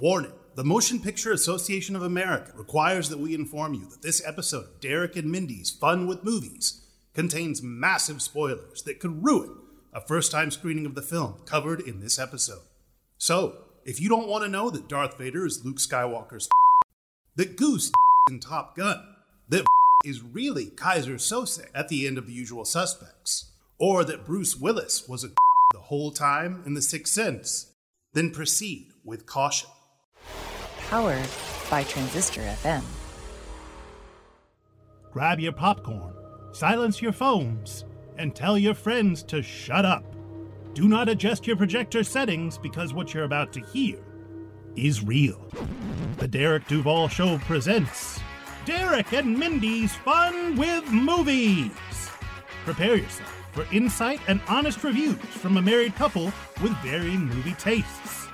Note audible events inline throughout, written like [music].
Warning The Motion Picture Association of America requires that we inform you that this episode of Derek and Mindy's Fun with Movies contains massive spoilers that could ruin a first time screening of the film covered in this episode. So, if you don't want to know that Darth Vader is Luke Skywalker's [laughs] that Goose [laughs] in Top Gun, that [laughs] is really Keyser Söze at the end of The Usual Suspects, or that Bruce Willis was a the whole time in The Sixth Sense, then proceed with caution. Powered by Transistor FM. Grab your popcorn, silence your phones, and tell your friends to shut up. Do not adjust your projector settings because what you're about to hear is real. The Derek Duval Show presents Derek and Mindy's Fun with Movies. Prepare yourself for insight and honest reviews from a married couple with varying movie tastes.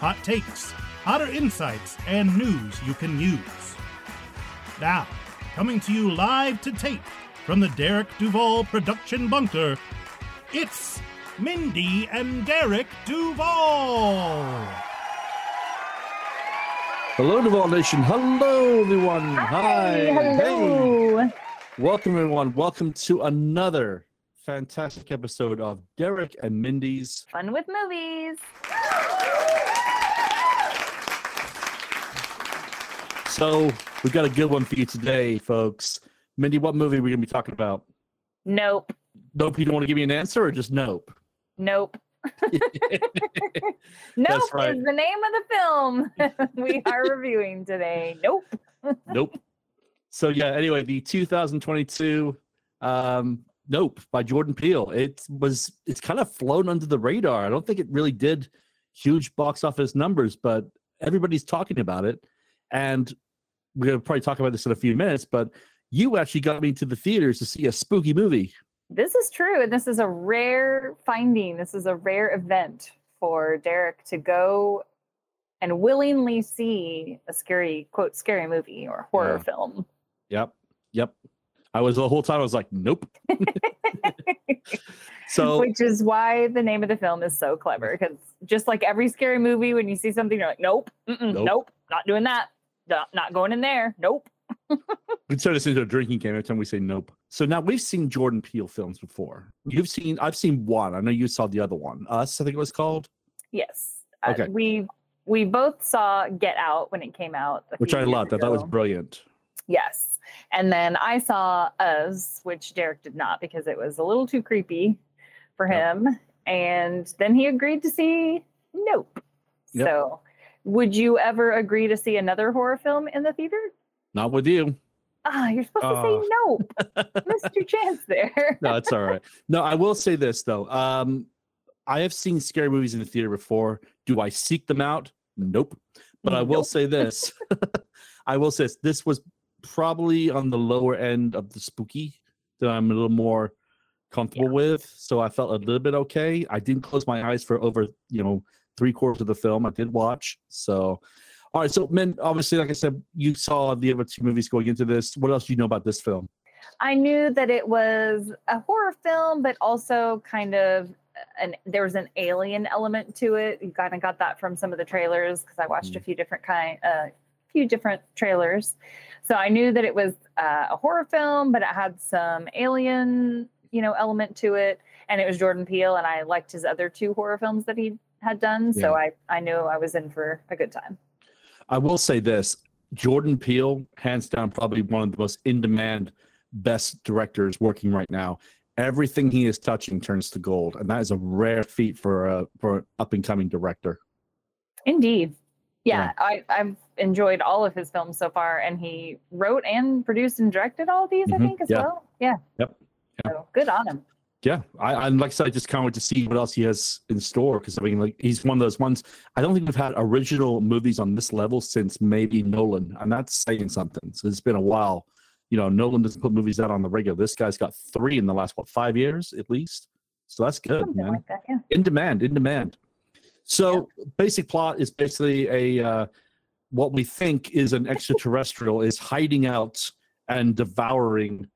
Hot takes, hotter insights, and news you can use. Now, coming to you live to tape from the Derek Duval production bunker, it's Mindy and Derek Duval. Hello, Duval Nation. Hello, everyone. Hi. Hello. Hey. Welcome, everyone. Welcome to another fantastic episode of Derek and Mindy's. Fun with movies. So, we've got a good one for you today, folks. Mindy, what movie are we going to be talking about? Nope. Nope, you don't want to give me an answer, or just nope? Nope. [laughs] Nope right. is the name of the film [laughs] we are reviewing today. Nope. [laughs] nope. So, yeah, anyway, the 2022 um, Nope by Jordan Peele. It was, it's kind of flown under the radar. I don't think it really did huge box office numbers, but everybody's talking about it. And we're going to probably talk about this in a few minutes, but you actually got me to the theaters to see a spooky movie. This is true. And this is a rare finding. This is a rare event for Derek to go and willingly see a scary, quote, scary movie or horror Yeah. film. Yep. Yep. I was the whole time I was like, nope. [laughs] so Which is why the name of the film is so clever. Because just like every scary movie, when you see something, you're like, nope, Nope. nope, not doing that. Not, not going in there. Nope. [laughs] we turn this into a drinking game every time we say nope. So now we've seen Jordan Peele films before. You've seen, I've seen one. I know you saw the other one. Us, I think it was called, Yes. Uh, Okay. we we both saw Get Out when it came out, which I loved. I thought was brilliant. Yes. And then I saw Us, which Derek did not because it was a little too creepy for Yep. him. And then he agreed to see Nope. Yep. So, would you ever agree to see another horror film in the theater? Not with you. Ah, you're supposed Oh. to say Nope. [laughs] Missed your chance there. no, it's all right. No, I will say this though. Um, I have seen scary movies in the theater before. Do I seek them out? Nope. But I will say this. [laughs] I will say this. This was probably on the lower end of the spooky that I'm a little more comfortable with. So I felt a little bit okay. I didn't close my eyes for over, you know, three quarters of the film. I did watch. So all right. So men, obviously, like I said, you saw the other two movies going into this. What else do you know about this film? I knew that it was a horror film, but also kind of an there was an alien element to it. You kind of got that from some of the trailers because I watched a few different kind, a uh, few different trailers. So I knew that it was uh, a horror film, but it had some alien, you know, element to it, and it was Jordan Peele, and I liked his other two horror films that he had done. So I I knew I was in for a good time. I will say this Jordan Peele, hands down, probably one of the most in demand, best directors working right now. Everything he is touching turns to gold, and that is a rare feat for a for an up and coming director. Indeed. Yeah. Yeah, I, I've enjoyed all of his films so far, and he wrote and produced and directed all of these, I Mhm, think, as yeah. well. Yeah. Yep, yeah. So good on him. Yeah, I, I like I said, I just can't wait to see what else he has in store because I mean, like he's one of those ones. I don't think we've had original movies on this level since maybe Nolan, and that's saying something. So it's been a while. You know, Nolan doesn't put movies out on the regular. This guy's got three in the last what five years at least. So that's good, Something man. like that. Yeah. in demand in demand so basic plot is basically a uh, what we think is an extraterrestrial is hiding out and devouring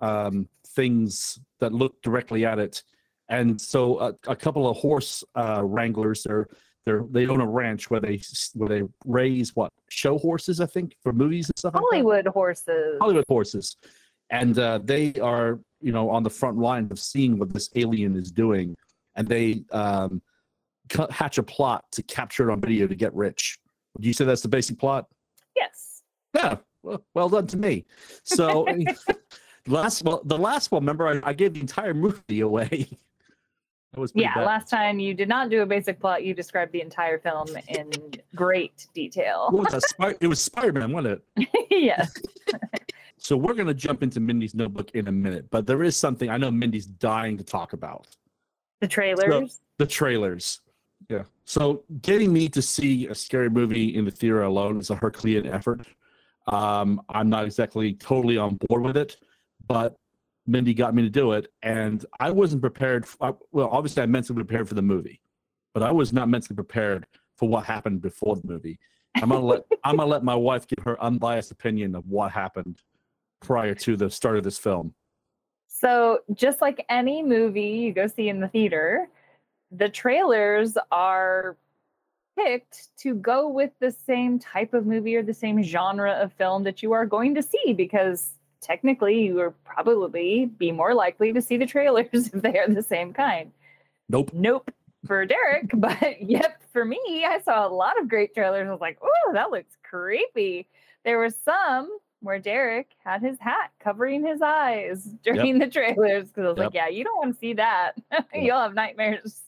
um, things that look directly at it and so a, a couple of horse uh, wranglers are They're they own a ranch where they where they raise what show horses, I think, for movies and stuff. like that? Hollywood horses. Hollywood horses, and uh, they are you know on the front line of seeing what this alien is doing, and they um, hatch a plot to capture it on video to get rich. Do you say that's the basic plot? Yes. Yeah, well, well done to me. So [laughs] last well, the last one, remember I, I gave the entire movie away. [laughs] that was Yeah. bad. Last time you did not do a basic plot. You described the entire film in great detail. What was it was Spider Man, wasn't it? [laughs] yes. [laughs] So we're gonna jump into Mindy's notebook in a minute, but there is something I know Mindy's dying to talk about. The trailers. the trailers. Yeah. So getting me to see a scary movie in the theater alone is a Herculean effort. Um, I'm not exactly totally on board with it, but Mindy got me to do it, and I wasn't prepared. f- I- well, obviously, I mentally prepared for the movie, but I was not mentally prepared for what happened before the movie. I'm gonna let I'm gonna let my wife give her unbiased opinion of what happened prior to the start of this film. So, just like any movie you go see in the theater, the trailers are picked to go with the same type of movie or the same genre of film that you are going to see because technically you would probably be more likely to see the trailers [laughs] if they are the same kind. Nope. Nope for Derek, [laughs] but yep, for me, I saw a lot of great trailers. I was like, oh, that looks creepy. There were some where Derek had his hat covering his eyes [laughs] during the trailers because I was like, yeah, you don't want to see that. You'll have nightmares.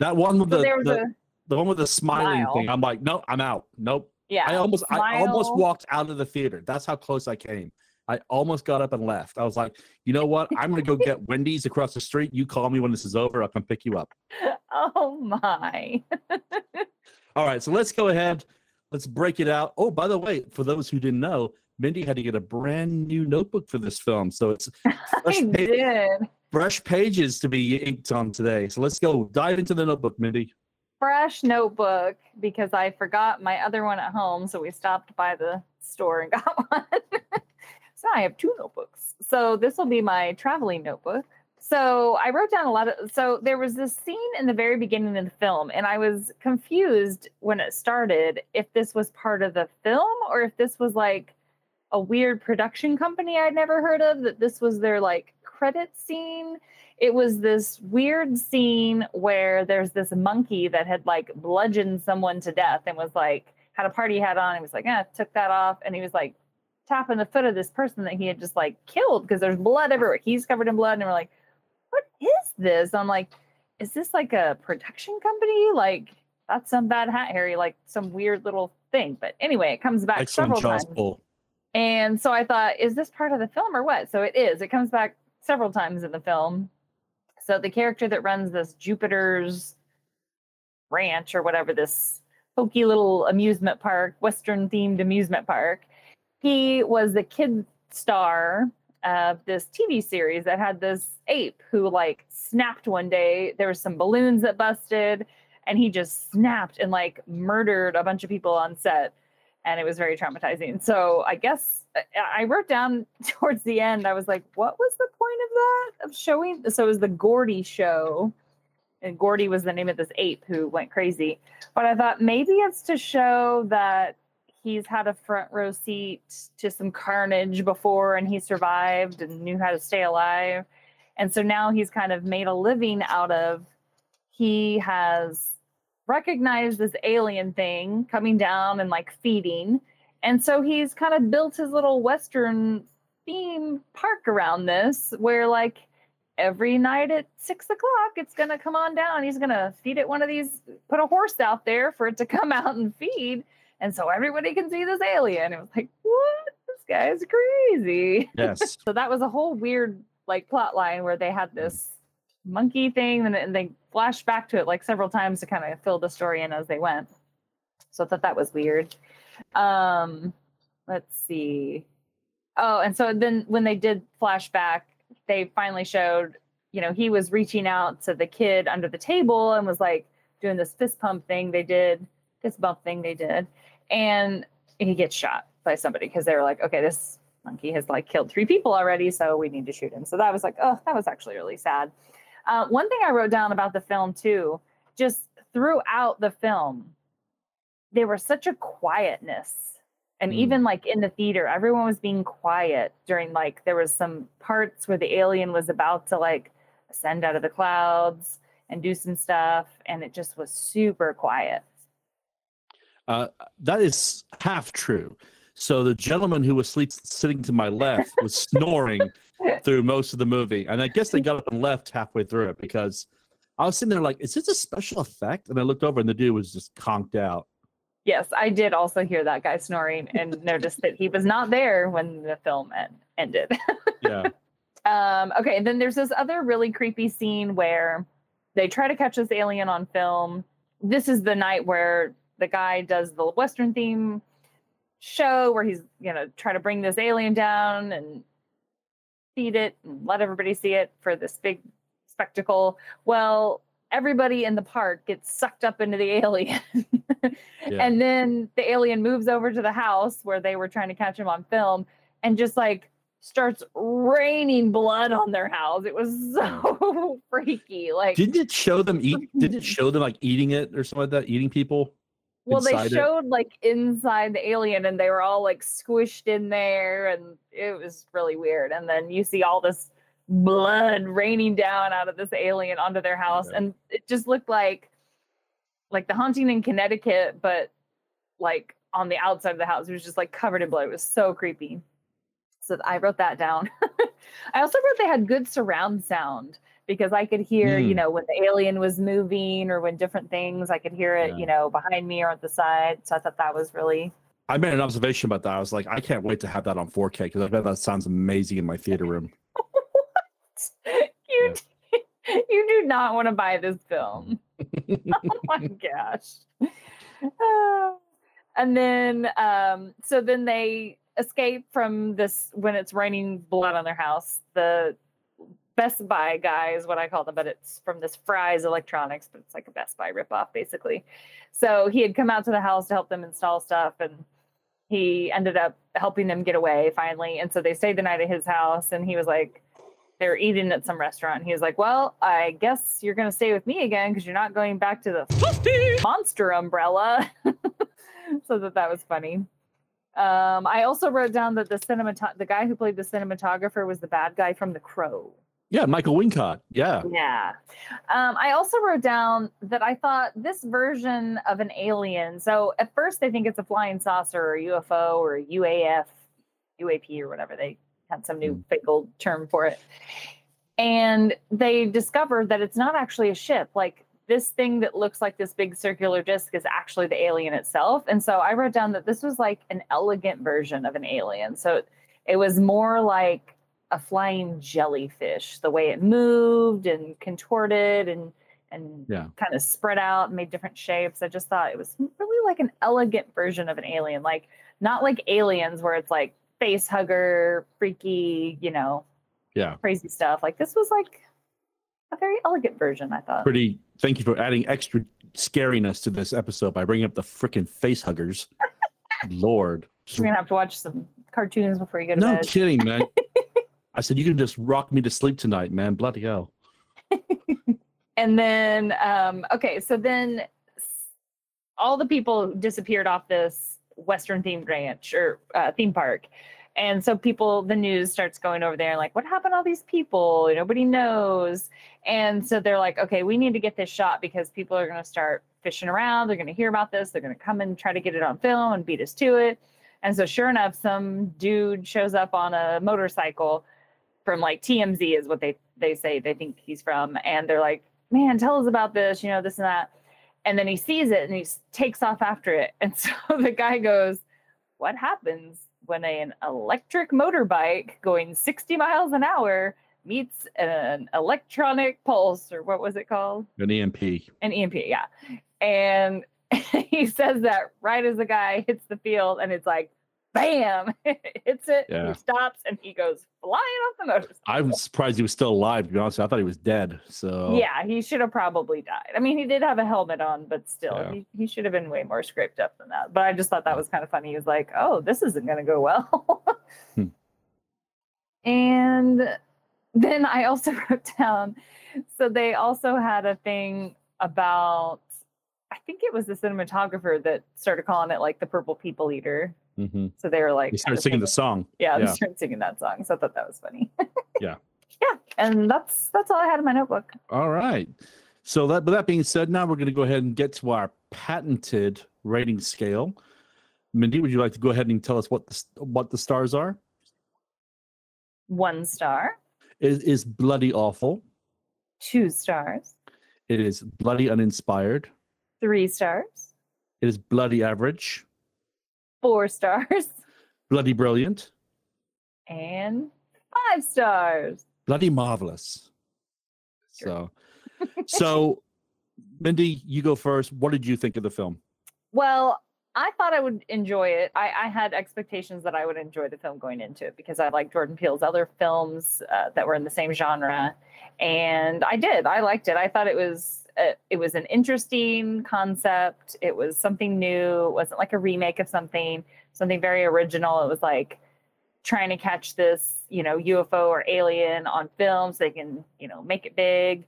That one with So the, the, a the one with the smiling smile. thing. I'm like, no, I'm out. Nope. yeah. I almost I almost walked out of the theater. That's how close I came. I almost got up and left. I was like, you know what? I'm gonna go get Wendy's across the street. You call me when this is over. I'll come pick you up. [laughs] Oh my. [laughs] All right, so let's go ahead. Let's break it out. Oh, by the way, for those who didn't know, Mindy had to get a brand new notebook for this film. So it's [laughs] fresh, I pa- fresh pages to be inked on today. So let's go dive into the notebook, Mindy. Fresh notebook because I forgot my other one at home. So we stopped by the store and got one. I have two notebooks. So this will be my traveling notebook. So I wrote down a lot of. So there was this scene in the very beginning of the film, and I was confused when it started if this was part of the film or if this was like a weird production company I'd never heard of, that this was their like credit scene. It was this weird scene where there's this monkey that had like bludgeoned someone to death and was like, had a party hat on. He was like, yeah, took that off. And he was like tapping the foot of this person that he had just like killed because there's blood everywhere. He's covered in blood. And we're like, what is this? I'm like, is this like a production company? Like, that's some bad hat, Harry, like some weird little thing. But anyway, it comes back Excellent several times. pull. And so I thought, is this part of the film or what? So it is. It comes back several times in the film. So the character that runs this Jupiter's ranch or whatever, this hokey little amusement park, Western themed amusement park, he was the kid star of this TV series that had this ape who like snapped one day. There was some balloons that busted and he just snapped and like murdered a bunch of people on set and it was very traumatizing. So I guess I- wrote down [laughs] towards the end, I was like, what was the point of that? Of showing so it was the Gordy show. And Gordy was the name of this ape who went crazy. But I thought maybe it's to show that he's had a front row seat to some carnage before and he survived and knew how to stay alive. And so now he's kind of made a living out of he has recognized this alien thing coming down and like feeding. And so he's kind of built his little Western theme park around this where like every night at six o'clock it's gonna come on down. He's gonna feed it one of these, put a horse out there for it to [laughs] come out and feed. And so everybody can see this alien. It was like, what? This guy's crazy. Yes. [laughs] So that was a whole weird like plot line where they had this monkey thing and, and they flashed back to it like several times to kind of fill the story in as they went. So I thought that was weird. Um, let's see. Oh, and so then when they did flashback, they finally showed, you know, he was reaching out to the kid under the table and was like doing this fist pump thing they did, fist bump thing they did. And he gets shot by somebody because they were like, okay, this monkey has like killed three people already, so we need to shoot him. So that was like, oh, that was actually really sad. Uh, one thing I wrote down about the film too, just throughout the film, there was such a quietness. And Mm. even like in the theater, everyone was being quiet during like there was some parts where the alien was about to like ascend out of the clouds and do some stuff, and it just was super quiet. Uh, that is half true. So the gentleman who was sleep, sitting to my left was [laughs] snoring through most of the movie, and I guess they got up and left halfway through it because I was sitting there like, "Is this a special effect?" And I looked over, and the dude was just conked out. Yes, I did also hear that guy snoring and noticed that he was not there when the film en- ended. [laughs] Yeah, Um, okay, and then there's this other really creepy scene where they try to catch this alien on film. This is the night where the guy does the Western theme show where he's gonna try to bring this alien down and feed it and let everybody see it for this big spectacle. Well, everybody in the park gets sucked up into the [laughs] alien. Yeah. And then the alien moves over to the house where they were trying to catch him on film and just like starts raining blood on their house. It was so [laughs] freaky. Like, didn't it show them eat? Did it [laughs] show them like eating it or something like that? Eating people? Well, they inside it? showed like inside the alien and they were all like squished in there and it was really weird. And then you see all this blood raining down out of this alien onto their house. Yeah. And it just looked like like the haunting in Connecticut, but like on the outside of the house. It was just like covered in blood. It was so creepy. So I wrote that down. [laughs] I also wrote they had good surround sound because I could hear, you Hmm. know, when the alien was moving or when different things, I could hear it, Yeah. you know, behind me or at the side. So I thought that was really I made an observation about that. I was like, I can't wait to have that on 4K because I bet that sounds amazing in my theater room. [laughs] what? you. [laughs] You do not want to buy this film. [laughs] oh my gosh. Ah. [sighs] and then, um, so then they escape from this when it's raining blood on their house. The Best Buy guy is what I call them, but it's from this Fry's Electronics, but it's like a Best Buy ripoff, basically. So he had come out to the house to help them install stuff, and he ended up helping them get away finally. And so they stayed the night at his house, and he was like, they were eating at some restaurant. He was like, Well, I guess you're going to stay with me again because you're not going back to the monster umbrella. [laughs] so that that was funny. Um, I also wrote down that the cinemat the guy who played the cinematographer was the bad guy from The Crow. Yeah, Michael Wincott. Yeah. Yeah. Um, I also wrote down that I thought this version of an alien. So at first they think it's a flying saucer or UFO or UAF, UAP or whatever. They had some new fake old term for it. And they discovered that it's not actually a ship. Like this thing that looks like this big circular disc is actually the alien itself. And so I wrote down that this was like an elegant version of an alien. So it was more like a flying jellyfish, the way it moved and contorted and and Yeah. kind of spread out and made different shapes. I just thought it was really like an elegant version of an alien, like not like aliens where it's like face hugger, freaky, you know, Yeah. crazy stuff. Like this was like a very elegant version, I thought. Pretty. Thank you for adding extra scariness to this episode by bringing up the freaking face huggers. [laughs] Lord. You're gonna have to watch some cartoons before you go to No bed. kidding, man. [laughs] I said you can just rock me to sleep tonight, man. Bloody hell. [laughs] And then, um, okay, so then all the people disappeared off this Western themed ranch or uh, theme park. And so people, the news starts going over there like, what happened to all these people? Nobody knows. And so they're like, okay, we need to get this shot because people are going to start fishing around. They're going to hear about this. They're going to come and try to get it on film and beat us to it. And so, sure enough, some dude shows up on a motorcycle from like TMZ is what they they say they think he's from, and they're like, "Man, tell us about this," you know, this and that. And then he sees it and he takes off after it. [laughs] And so the guy goes, "What happens when an electric motorbike going 60 miles an hour meets an electronic pulse, or what was it called?" An EMP. an EMP, yeah. And [laughs] he says that right as the guy hits the field, and it's like, bam, [laughs] hits it. Yeah. He stops and he goes flying off the motorcycle. I'm surprised he was still alive, to be honest. I thought he was dead. So Yeah, he should have probably died. I mean, he did have a helmet on, but still, Yeah. he, he should have been way more scraped up than that. But I just thought that was kind of funny. He was like, oh, this isn't going to go well. Hmm. [laughs] And then I also [laughs] wrote down so they also had a thing about I think it was the cinematographer that started calling it like the Purple People Eater. Hmm So they were like, They started singing the song. Yeah, they started singing that song. So I thought that was funny. [laughs] Yeah. Yeah, and that's that's all I had in my notebook. All right. So that, but that being said, now we're going to go ahead and get to our patented rating scale. Mindy, would you like to go ahead and tell us what the what the stars are? One star, It is bloody awful. two stars, It is bloody uninspired. three stars, It is bloody average. Four stars, Bloody brilliant. and five stars. Bloody marvelous. So, [laughs] so [laughs] Mindy, you go first. What did you think of the film? Well, I thought I would enjoy it. I, I had expectations that I would enjoy the film going into it because I like Jordan Peele's other films uh, that were in the same genre, and I did. I liked it. I thought it was uh, it was an interesting concept. It was something new. It wasn't like a remake of something. Something very original. It was like trying to catch this, you know, UFO or alien on film so they can, you know, make it big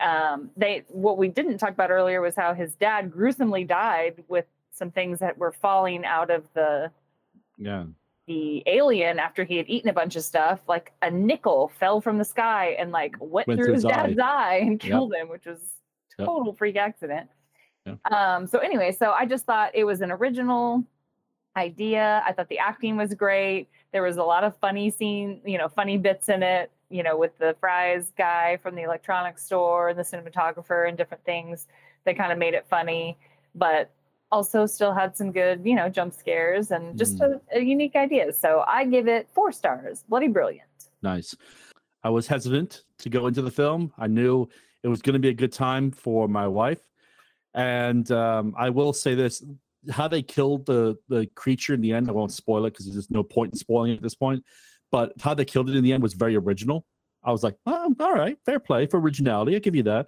um they what we didn't talk about earlier was how his dad gruesomely died with some things that were falling out of the Yeah. the alien after he had eaten a bunch of stuff like a nickel fell from the sky and like went, Went through his his dad's eye, and Yep. killed him which was Yep. Total freak accident. Yep. um so anyway so i just thought it was an original idea. I thought the acting was great. There was a lot of funny scene you know funny bits in it you know with the Fry's guy from the electronics store and the cinematographer and different things that kind of made it funny but also still had some good you know jump scares and just a, a unique idea. So i give it four stars. Bloody brilliant. Nice. I was hesitant to go into the film. I knew it was going to be a good time for my wife, and um, I will say this: how they killed the the creature in the end. I won't spoil it because there's no point in spoiling it at this point. But how they killed it in the end was very original. I was like, oh, all right, fair play for originality. I give you that.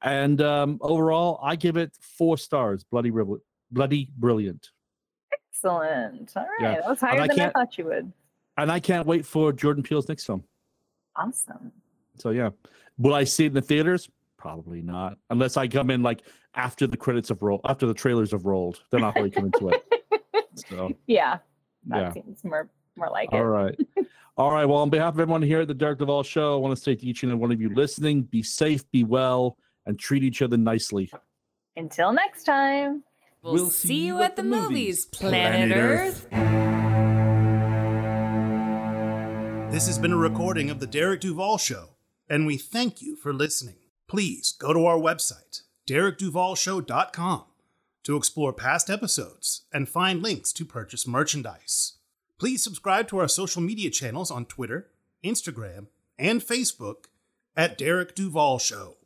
And um, overall, I give it four stars. Bloody, rib- bloody brilliant. excellent all right Yeah. that was higher I than i thought you would And I can't wait for Jordan Peele's next film. awesome So yeah, will I see it in the theaters? Probably not, unless I come in like after the credits have rolled, after the trailers have rolled. Then I'll probably come into it. [laughs] So yeah that yeah, seems more more like all it right, all right. Well, on behalf of everyone here at the Derek Duval Show, I want to say to each and every one of you listening: be safe, be well, and treat each other nicely. until next time We'll, see you at the movies, Planet Planet Earth. This has been a recording of The Derek Duval Show, and we thank you for listening. Please go to our website, derekduvalshow.com, to explore past episodes and find links to purchase merchandise. Please subscribe to our social media channels on Twitter, Instagram, and Facebook at Derek Duval Show.